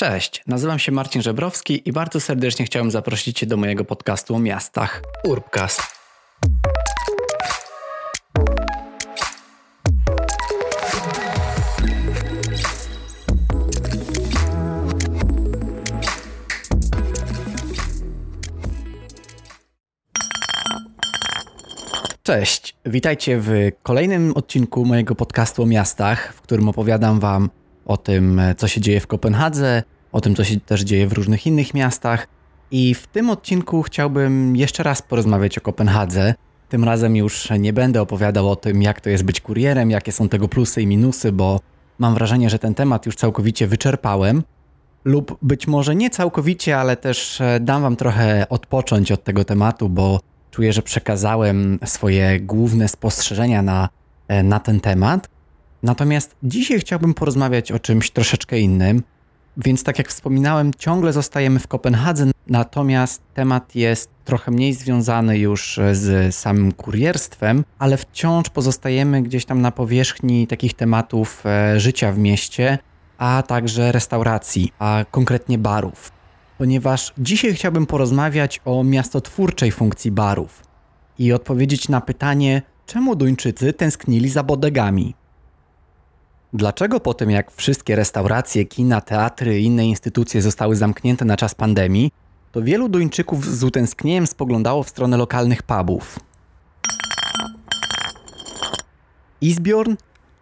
Cześć, nazywam się Marcin Żebrowski i bardzo serdecznie chciałem zaprosić Cię do mojego podcastu o miastach Urbcast. Cześć, witajcie w kolejnym odcinku mojego podcastu o miastach, w którym opowiadam Wam o tym, co się dzieje w Kopenhadze, o tym, co się też dzieje w różnych innych miastach. I w tym odcinku chciałbym jeszcze raz porozmawiać o Kopenhadze. Tym razem już nie będę opowiadał o tym, jak to jest być kurierem, jakie są tego plusy i minusy, bo mam wrażenie, że ten temat już całkowicie wyczerpałem. Lub być może nie całkowicie, ale też e, dam Wam trochę odpocząć od tego tematu, bo czuję, że przekazałem swoje główne spostrzeżenia na, e, na ten temat. Natomiast dzisiaj chciałbym porozmawiać o czymś troszeczkę innym. Więc tak jak wspominałem, ciągle zostajemy w Kopenhadze, natomiast temat jest trochę mniej związany już z samym kurierstwem, ale wciąż pozostajemy gdzieś tam na powierzchni takich tematów e, życia w mieście, a także restauracji, a konkretnie barów. Ponieważ dzisiaj chciałbym porozmawiać o miastotwórczej funkcji barów i odpowiedzieć na pytanie, czemu Duńczycy tęsknili za bodegami. Dlaczego po tym, jak wszystkie restauracje, kina, teatry i inne instytucje zostały zamknięte na czas pandemii, to wielu Duńczyków z utęsknieniem spoglądało w stronę lokalnych pubów? Isbjorn,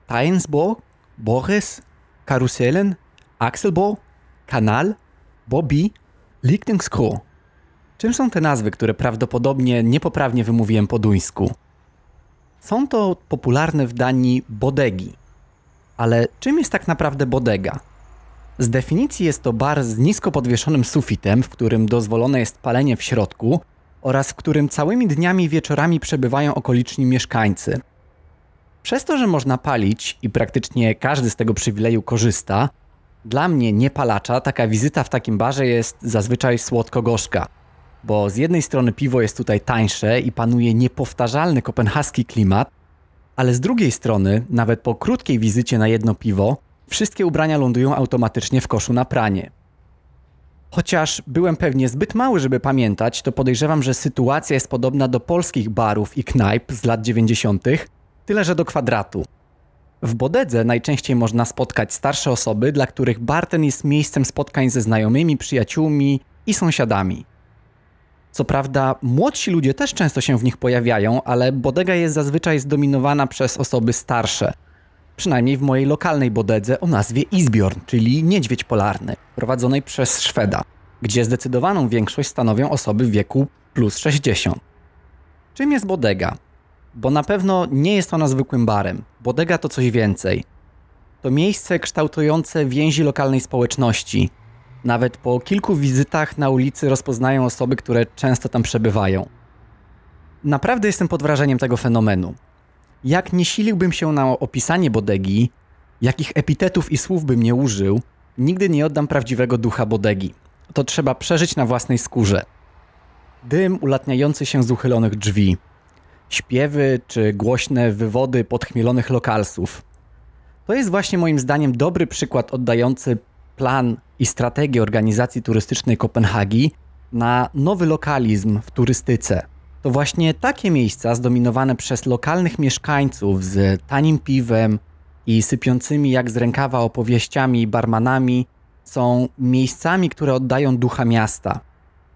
Tainsbo, Boris, Karuselen, Axelbo, Kanal, Bobby, Lichtenskro. Czym są te nazwy, które prawdopodobnie niepoprawnie wymówiłem po duńsku? Są to popularne w Danii bodegi – ale czym jest tak naprawdę bodega? Z definicji jest to bar z nisko podwieszonym sufitem, w którym dozwolone jest palenie w środku oraz w którym całymi dniami i wieczorami przebywają okoliczni mieszkańcy. Przez to, że można palić i praktycznie każdy z tego przywileju korzysta, dla mnie, niepalacza, taka wizyta w takim barze jest zazwyczaj słodko-gorzka. Bo z jednej strony piwo jest tutaj tańsze i panuje niepowtarzalny kopenhaski klimat, ale z drugiej strony, nawet po krótkiej wizycie na jedno piwo, wszystkie ubrania lądują automatycznie w koszu na pranie. Chociaż byłem pewnie zbyt mały, żeby pamiętać, to podejrzewam, że sytuacja jest podobna do polskich barów i knajp z lat 90., tyle że do kwadratu. W Bodedze najczęściej można spotkać starsze osoby, dla których bar ten jest miejscem spotkań ze znajomymi, przyjaciółmi i sąsiadami. Co prawda, młodsi ludzie też często się w nich pojawiają, ale bodega jest zazwyczaj zdominowana przez osoby starsze. Przynajmniej w mojej lokalnej bodedze o nazwie Isbjorn, czyli niedźwiedź polarny, prowadzonej przez Szweda, gdzie zdecydowaną większość stanowią osoby w wieku plus 60. Czym jest bodega? Bo na pewno nie jest ona zwykłym barem. Bodega to coś więcej. To miejsce kształtujące więzi lokalnej społeczności, nawet po kilku wizytach na ulicy rozpoznają osoby, które często tam przebywają. Naprawdę jestem pod wrażeniem tego fenomenu. Jak nie siliłbym się na opisanie bodegi, jakich epitetów i słów bym nie użył, nigdy nie oddam prawdziwego ducha bodegi. To trzeba przeżyć na własnej skórze. Dym ulatniający się z uchylonych drzwi, śpiewy czy głośne wywody podchmielonych lokalsów. To jest właśnie moim zdaniem dobry przykład oddający plan i strategię organizacji turystycznej Kopenhagi na nowy lokalizm w turystyce. To właśnie takie miejsca zdominowane przez lokalnych mieszkańców z tanim piwem i sypiącymi jak z rękawa opowieściami barmanami są miejscami, które oddają ducha miasta.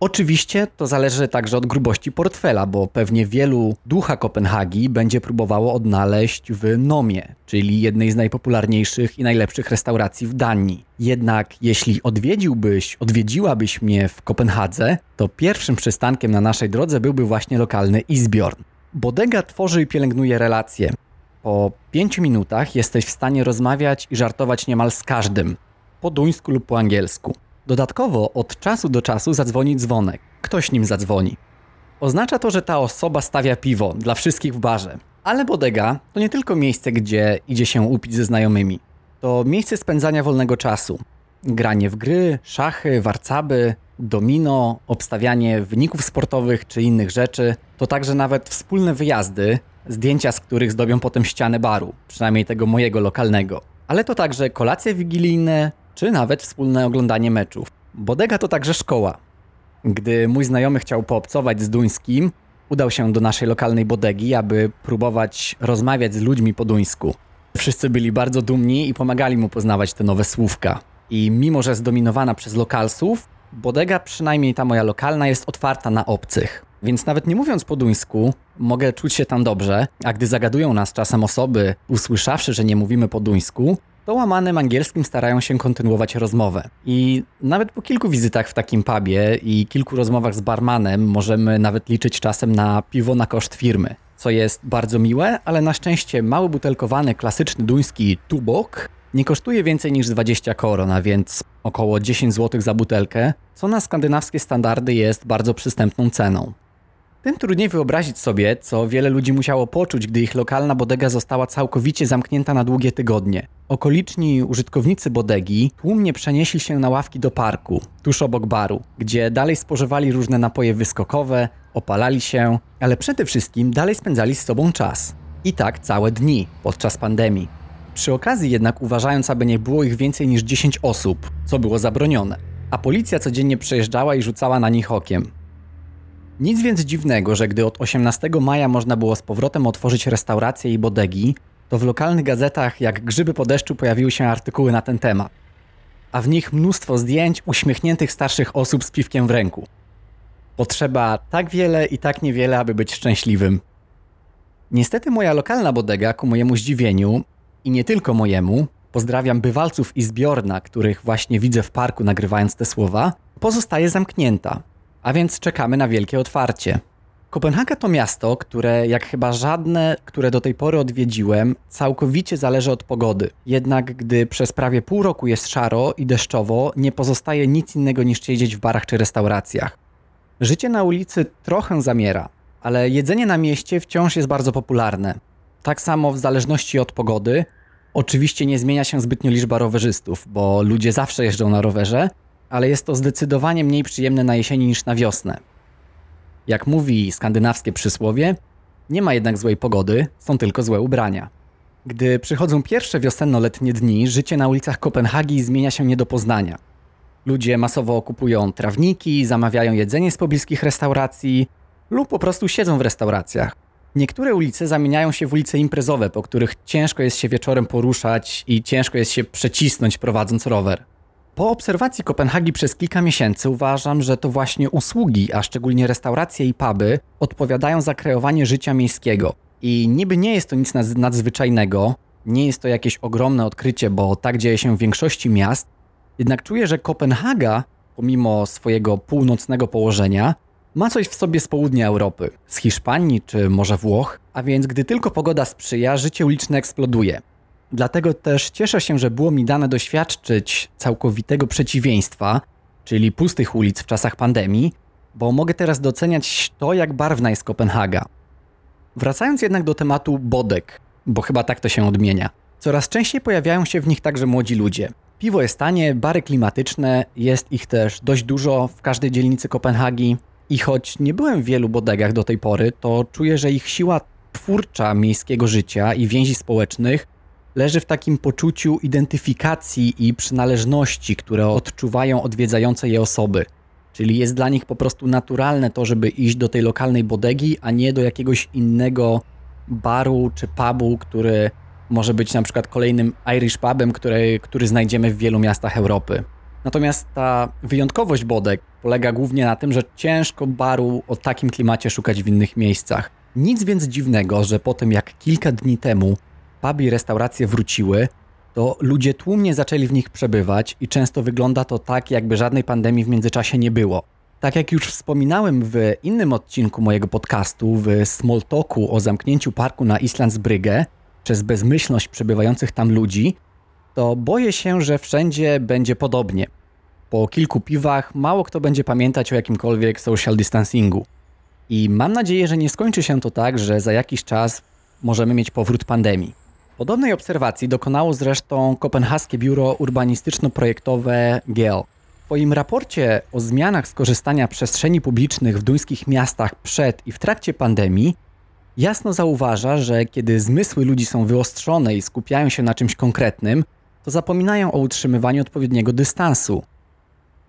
Oczywiście to zależy także od grubości portfela, bo pewnie wielu ducha Kopenhagi będzie próbowało odnaleźć w Nomie, czyli jednej z najpopularniejszych i najlepszych restauracji w Danii. Jednak jeśli odwiedziłbyś, odwiedziłabyś mnie w Kopenhadze, to pierwszym przystankiem na naszej drodze byłby właśnie lokalny Isbjorn. Bodega tworzy i pielęgnuje relacje. Po pięciu minutach jesteś w stanie rozmawiać i żartować niemal z każdym, po duńsku lub po angielsku. Dodatkowo od czasu do czasu zadzwoni dzwonek. Ktoś nim zadzwoni. Oznacza to, że ta osoba stawia piwo dla wszystkich w barze. Ale bodega to nie tylko miejsce, gdzie idzie się upić ze znajomymi. To miejsce spędzania wolnego czasu. Granie w gry, szachy, warcaby, domino, obstawianie wyników sportowych czy innych rzeczy. To także nawet wspólne wyjazdy, zdjęcia z których zdobią potem ścianę baru, przynajmniej tego mojego lokalnego. Ale to także kolacje wigilijne, czy nawet wspólne oglądanie meczów. Bodega to także szkoła. Gdy mój znajomy chciał poobcować z duńskim, udał się do naszej lokalnej bodegi, aby próbować rozmawiać z ludźmi po duńsku. Wszyscy byli bardzo dumni i pomagali mu poznawać te nowe słówka. I mimo, że zdominowana przez lokalsów, bodega, przynajmniej ta moja lokalna, jest otwarta na obcych. Więc nawet nie mówiąc po duńsku, mogę czuć się tam dobrze, a gdy zagadują nas czasem osoby, usłyszawszy, że nie mówimy po duńsku, to łamanym angielskim starają się kontynuować rozmowę. I nawet po kilku wizytach w takim pubie i kilku rozmowach z barmanem możemy nawet liczyć czasem na piwo na koszt firmy. Co jest bardzo miłe, ale na szczęście mały butelkowany klasyczny duński tubok nie kosztuje więcej niż 20 korona, więc około 10 zł za butelkę, co na skandynawskie standardy jest bardzo przystępną ceną. Tym trudniej wyobrazić sobie, co wiele ludzi musiało poczuć, gdy ich lokalna bodega została całkowicie zamknięta na długie tygodnie. Okoliczni użytkownicy bodegi tłumnie przenieśli się na ławki do parku, tuż obok baru, gdzie dalej spożywali różne napoje wyskokowe, opalali się, ale przede wszystkim dalej spędzali z sobą czas. I tak całe dni podczas pandemii. Przy okazji jednak uważając, aby nie było ich więcej niż 10 osób, co było zabronione. A policja codziennie przejeżdżała i rzucała na nich okiem. Nic więc dziwnego, że gdy od 18 maja można było z powrotem otworzyć restauracje i bodegi, to w lokalnych gazetach jak grzyby po deszczu pojawiły się artykuły na ten temat. A w nich mnóstwo zdjęć uśmiechniętych starszych osób z piwkiem w ręku. Potrzeba tak wiele i tak niewiele, aby być szczęśliwym. Niestety moja lokalna bodega, ku mojemu zdziwieniu, i nie tylko mojemu, pozdrawiam bywalców i zbiorna, których właśnie widzę w parku nagrywając te słowa, pozostaje zamknięta a więc czekamy na wielkie otwarcie. Kopenhaga to miasto, które jak chyba żadne, które do tej pory odwiedziłem, całkowicie zależy od pogody. Jednak gdy przez prawie pół roku jest szaro i deszczowo, nie pozostaje nic innego niż siedzieć w barach czy restauracjach. Życie na ulicy trochę zamiera, ale jedzenie na mieście wciąż jest bardzo popularne. Tak samo w zależności od pogody, oczywiście nie zmienia się zbytnio liczba rowerzystów, bo ludzie zawsze jeżdżą na rowerze, ale jest to zdecydowanie mniej przyjemne na jesieni niż na wiosnę. Jak mówi skandynawskie przysłowie, nie ma jednak złej pogody, są tylko złe ubrania. Gdy przychodzą pierwsze wiosenno-letnie dni, życie na ulicach Kopenhagi zmienia się nie do poznania. Ludzie masowo kupują trawniki, zamawiają jedzenie z pobliskich restauracji lub po prostu siedzą w restauracjach. Niektóre ulice zamieniają się w ulice imprezowe, po których ciężko jest się wieczorem poruszać i ciężko jest się przecisnąć prowadząc rower. Po obserwacji Kopenhagi przez kilka miesięcy uważam, że to właśnie usługi, a szczególnie restauracje i puby, odpowiadają za kreowanie życia miejskiego. I niby nie jest to nic nadzwyczajnego, nie jest to jakieś ogromne odkrycie, bo tak dzieje się w większości miast, jednak czuję, że Kopenhaga, pomimo swojego północnego położenia, ma coś w sobie z południa Europy, z Hiszpanii czy może Włoch, a więc gdy tylko pogoda sprzyja, życie uliczne eksploduje. Dlatego też cieszę się, że było mi dane doświadczyć całkowitego przeciwieństwa, czyli pustych ulic w czasach pandemii, bo mogę teraz doceniać to, jak barwna jest Kopenhaga. Wracając jednak do tematu bodek, bo chyba tak to się odmienia. Coraz częściej pojawiają się w nich także młodzi ludzie. Piwo jest tanie, bary klimatyczne, jest ich też dość dużo w każdej dzielnicy Kopenhagi. I choć nie byłem w wielu bodegach do tej pory, to czuję, że ich siła twórcza miejskiego życia i więzi społecznych leży w takim poczuciu identyfikacji i przynależności, które odczuwają odwiedzające je osoby. Czyli jest dla nich po prostu naturalne to, żeby iść do tej lokalnej bodegi, a nie do jakiegoś innego baru czy pubu, który może być na przykład kolejnym Irish pubem, który, który znajdziemy w wielu miastach Europy. Natomiast ta wyjątkowość bodeg polega głównie na tym, że ciężko baru o takim klimacie szukać w innych miejscach. Nic więc dziwnego, że po tym jak kilka dni temu puby i restauracje wróciły, to ludzie tłumnie zaczęli w nich przebywać i często wygląda to tak, jakby żadnej pandemii w międzyczasie nie było. Tak jak już wspominałem w innym odcinku mojego podcastu, w Small Talku o zamknięciu parku na Islandsbrygge przez bezmyślność przebywających tam ludzi, to boję się, że wszędzie będzie podobnie. Po kilku piwach mało kto będzie pamiętać o jakimkolwiek social distancingu. I mam nadzieję, że nie skończy się to tak, że za jakiś czas możemy mieć powrót pandemii. Podobnej obserwacji dokonało zresztą kopenhaskie biuro urbanistyczno-projektowe GEO. W swoim raporcie o zmianach skorzystania przestrzeni publicznych w duńskich miastach przed i w trakcie pandemii jasno zauważa, że kiedy zmysły ludzi są wyostrzone i skupiają się na czymś konkretnym, to zapominają o utrzymywaniu odpowiedniego dystansu.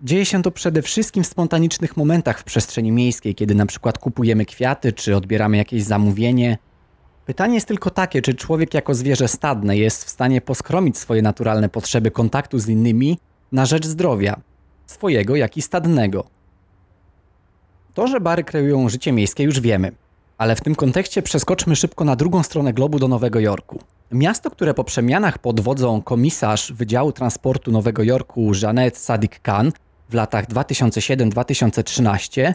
Dzieje się to przede wszystkim w spontanicznych momentach w przestrzeni miejskiej, kiedy na przykład kupujemy kwiaty czy odbieramy jakieś zamówienie. Pytanie jest tylko takie, czy człowiek jako zwierzę stadne jest w stanie poskromić swoje naturalne potrzeby kontaktu z innymi na rzecz zdrowia, swojego jak i stadnego. To, że bary kreują życie miejskie już wiemy, ale w tym kontekście przeskoczmy szybko na drugą stronę globu do Nowego Jorku. Miasto, które po przemianach pod wodzą komisarz Wydziału Transportu Nowego Jorku Janet Sadik Khan w latach 2007-2013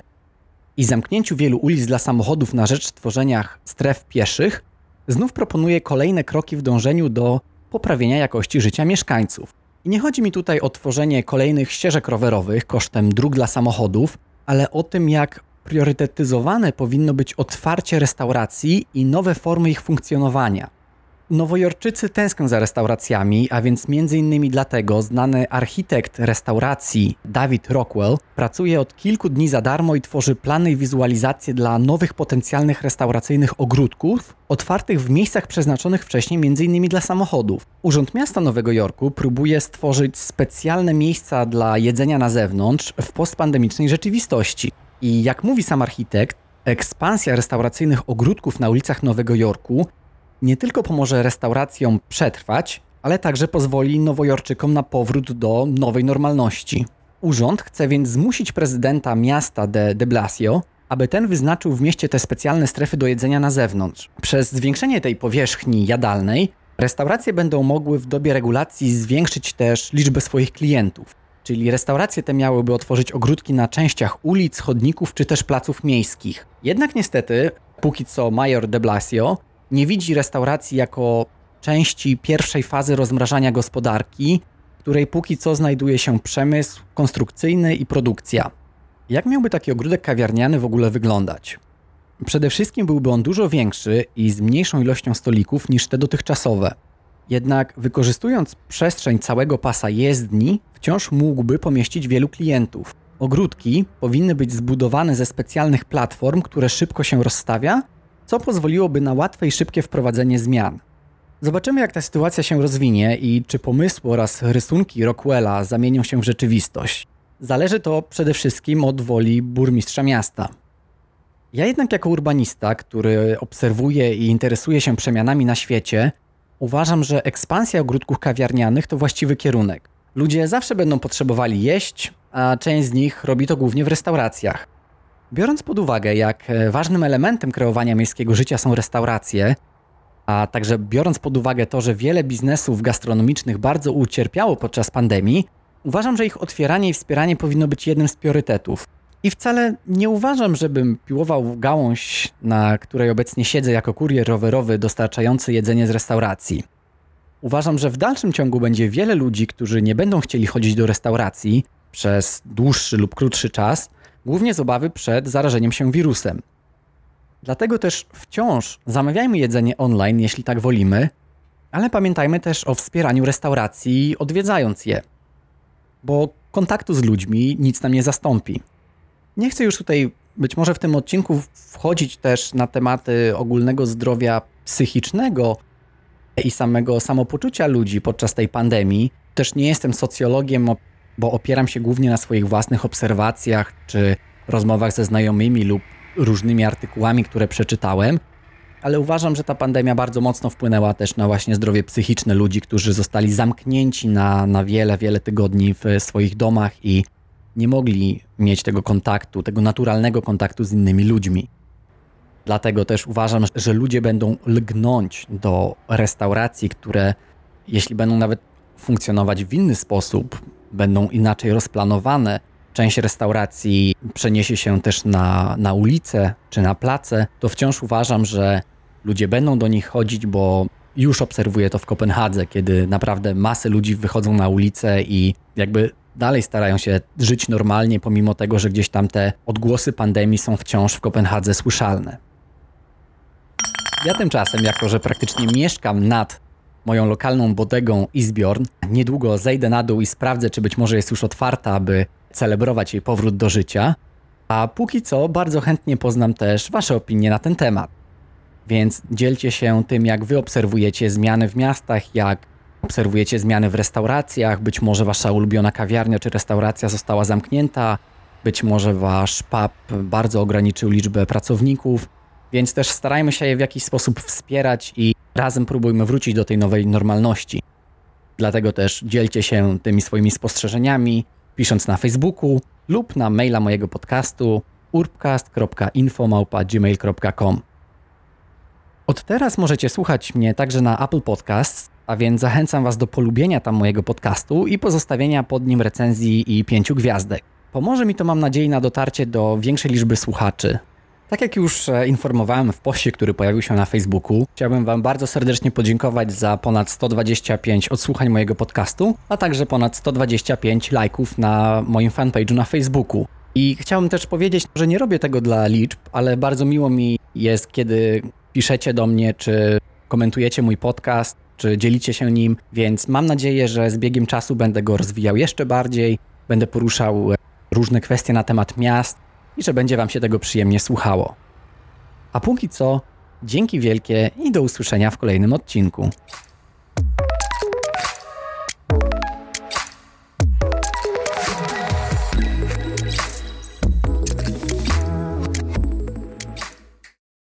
i zamknięciu wielu ulic dla samochodów na rzecz tworzenia stref pieszych, znów proponuje kolejne kroki w dążeniu do poprawienia jakości życia mieszkańców. I nie chodzi mi tutaj o tworzenie kolejnych ścieżek rowerowych kosztem dróg dla samochodów, ale o tym, jak priorytetyzowane powinno być otwarcie restauracji i nowe formy ich funkcjonowania. Nowojorczycy tęsknią za restauracjami, a więc między innymi dlatego znany architekt restauracji David Rockwell pracuje od kilku dni za darmo i tworzy plany i wizualizacje dla nowych potencjalnych restauracyjnych ogródków otwartych w miejscach przeznaczonych wcześniej innymi dla samochodów. Urząd Miasta Nowego Jorku próbuje stworzyć specjalne miejsca dla jedzenia na zewnątrz w postpandemicznej rzeczywistości. I jak mówi sam architekt, ekspansja restauracyjnych ogródków na ulicach Nowego Jorku nie tylko pomoże restauracjom przetrwać, ale także pozwoli Nowojorczykom na powrót do nowej normalności. Urząd chce więc zmusić prezydenta miasta de, de Blasio, aby ten wyznaczył w mieście te specjalne strefy do jedzenia na zewnątrz. Przez zwiększenie tej powierzchni jadalnej, restauracje będą mogły w dobie regulacji zwiększyć też liczbę swoich klientów. Czyli restauracje te miałyby otworzyć ogródki na częściach ulic, chodników czy też placów miejskich. Jednak niestety, póki co major de Blasio nie widzi restauracji jako części pierwszej fazy rozmrażania gospodarki, której póki co znajduje się przemysł konstrukcyjny i produkcja. Jak miałby taki ogródek kawiarniany w ogóle wyglądać? Przede wszystkim byłby on dużo większy i z mniejszą ilością stolików niż te dotychczasowe. Jednak wykorzystując przestrzeń całego pasa jezdni, wciąż mógłby pomieścić wielu klientów. Ogródki powinny być zbudowane ze specjalnych platform, które szybko się rozstawia co pozwoliłoby na łatwe i szybkie wprowadzenie zmian. Zobaczymy, jak ta sytuacja się rozwinie i czy pomysły oraz rysunki Rockwella zamienią się w rzeczywistość. Zależy to przede wszystkim od woli burmistrza miasta. Ja jednak jako urbanista, który obserwuje i interesuje się przemianami na świecie, uważam, że ekspansja ogródków kawiarnianych to właściwy kierunek. Ludzie zawsze będą potrzebowali jeść, a część z nich robi to głównie w restauracjach. Biorąc pod uwagę, jak e, ważnym elementem kreowania miejskiego życia są restauracje, a także biorąc pod uwagę to, że wiele biznesów gastronomicznych bardzo ucierpiało podczas pandemii, uważam, że ich otwieranie i wspieranie powinno być jednym z priorytetów. I wcale nie uważam, żebym piłował gałąź, na której obecnie siedzę jako kurier rowerowy dostarczający jedzenie z restauracji. Uważam, że w dalszym ciągu będzie wiele ludzi, którzy nie będą chcieli chodzić do restauracji przez dłuższy lub krótszy czas, głównie z obawy przed zarażeniem się wirusem. Dlatego też wciąż zamawiajmy jedzenie online, jeśli tak wolimy, ale pamiętajmy też o wspieraniu restauracji, odwiedzając je, bo kontaktu z ludźmi nic nam nie zastąpi. Nie chcę już tutaj być może w tym odcinku wchodzić też na tematy ogólnego zdrowia psychicznego i samego samopoczucia ludzi podczas tej pandemii. Też nie jestem socjologiem, bo opieram się głównie na swoich własnych obserwacjach czy rozmowach ze znajomymi lub różnymi artykułami, które przeczytałem, ale uważam, że ta pandemia bardzo mocno wpłynęła też na właśnie zdrowie psychiczne ludzi, którzy zostali zamknięci na, na wiele, wiele tygodni w swoich domach i nie mogli mieć tego kontaktu, tego naturalnego kontaktu z innymi ludźmi. Dlatego też uważam, że ludzie będą lgnąć do restauracji, które, jeśli będą nawet funkcjonować w inny sposób, będą inaczej rozplanowane, część restauracji przeniesie się też na, na ulicę czy na place, to wciąż uważam, że ludzie będą do nich chodzić, bo już obserwuję to w Kopenhadze, kiedy naprawdę masy ludzi wychodzą na ulicę i jakby dalej starają się żyć normalnie, pomimo tego, że gdzieś tam te odgłosy pandemii są wciąż w Kopenhadze słyszalne. Ja tymczasem, jako że praktycznie mieszkam nad moją lokalną bodegą Isbjorn. Niedługo zejdę na dół i sprawdzę, czy być może jest już otwarta, aby celebrować jej powrót do życia. A póki co bardzo chętnie poznam też Wasze opinie na ten temat. Więc dzielcie się tym, jak Wy obserwujecie zmiany w miastach, jak obserwujecie zmiany w restauracjach, być może wasza ulubiona kawiarnia czy restauracja została zamknięta, być może wasz pub bardzo ograniczył liczbę pracowników, więc też starajmy się je w jakiś sposób wspierać i razem próbujmy wrócić do tej nowej normalności. Dlatego też dzielcie się tymi swoimi spostrzeżeniami, pisząc na Facebooku lub na maila mojego podcastu urbcast.info.gmail.com Od teraz możecie słuchać mnie także na Apple Podcasts, a więc zachęcam Was do polubienia tam mojego podcastu i pozostawienia pod nim recenzji i pięciu gwiazdek. Pomoże mi to, mam nadzieję, na dotarcie do większej liczby słuchaczy. Tak jak już e, informowałem w poście, który pojawił się na Facebooku, chciałbym Wam bardzo serdecznie podziękować za ponad 125 odsłuchań mojego podcastu, a także ponad 125 lajków na moim fanpage'u na Facebooku. I chciałbym też powiedzieć, że nie robię tego dla liczb, ale bardzo miło mi jest, kiedy piszecie do mnie, czy komentujecie mój podcast, czy dzielicie się nim, więc mam nadzieję, że z biegiem czasu będę go rozwijał jeszcze bardziej, będę poruszał różne kwestie na temat miast i że będzie Wam się tego przyjemnie słuchało. A póki co, dzięki wielkie i do usłyszenia w kolejnym odcinku.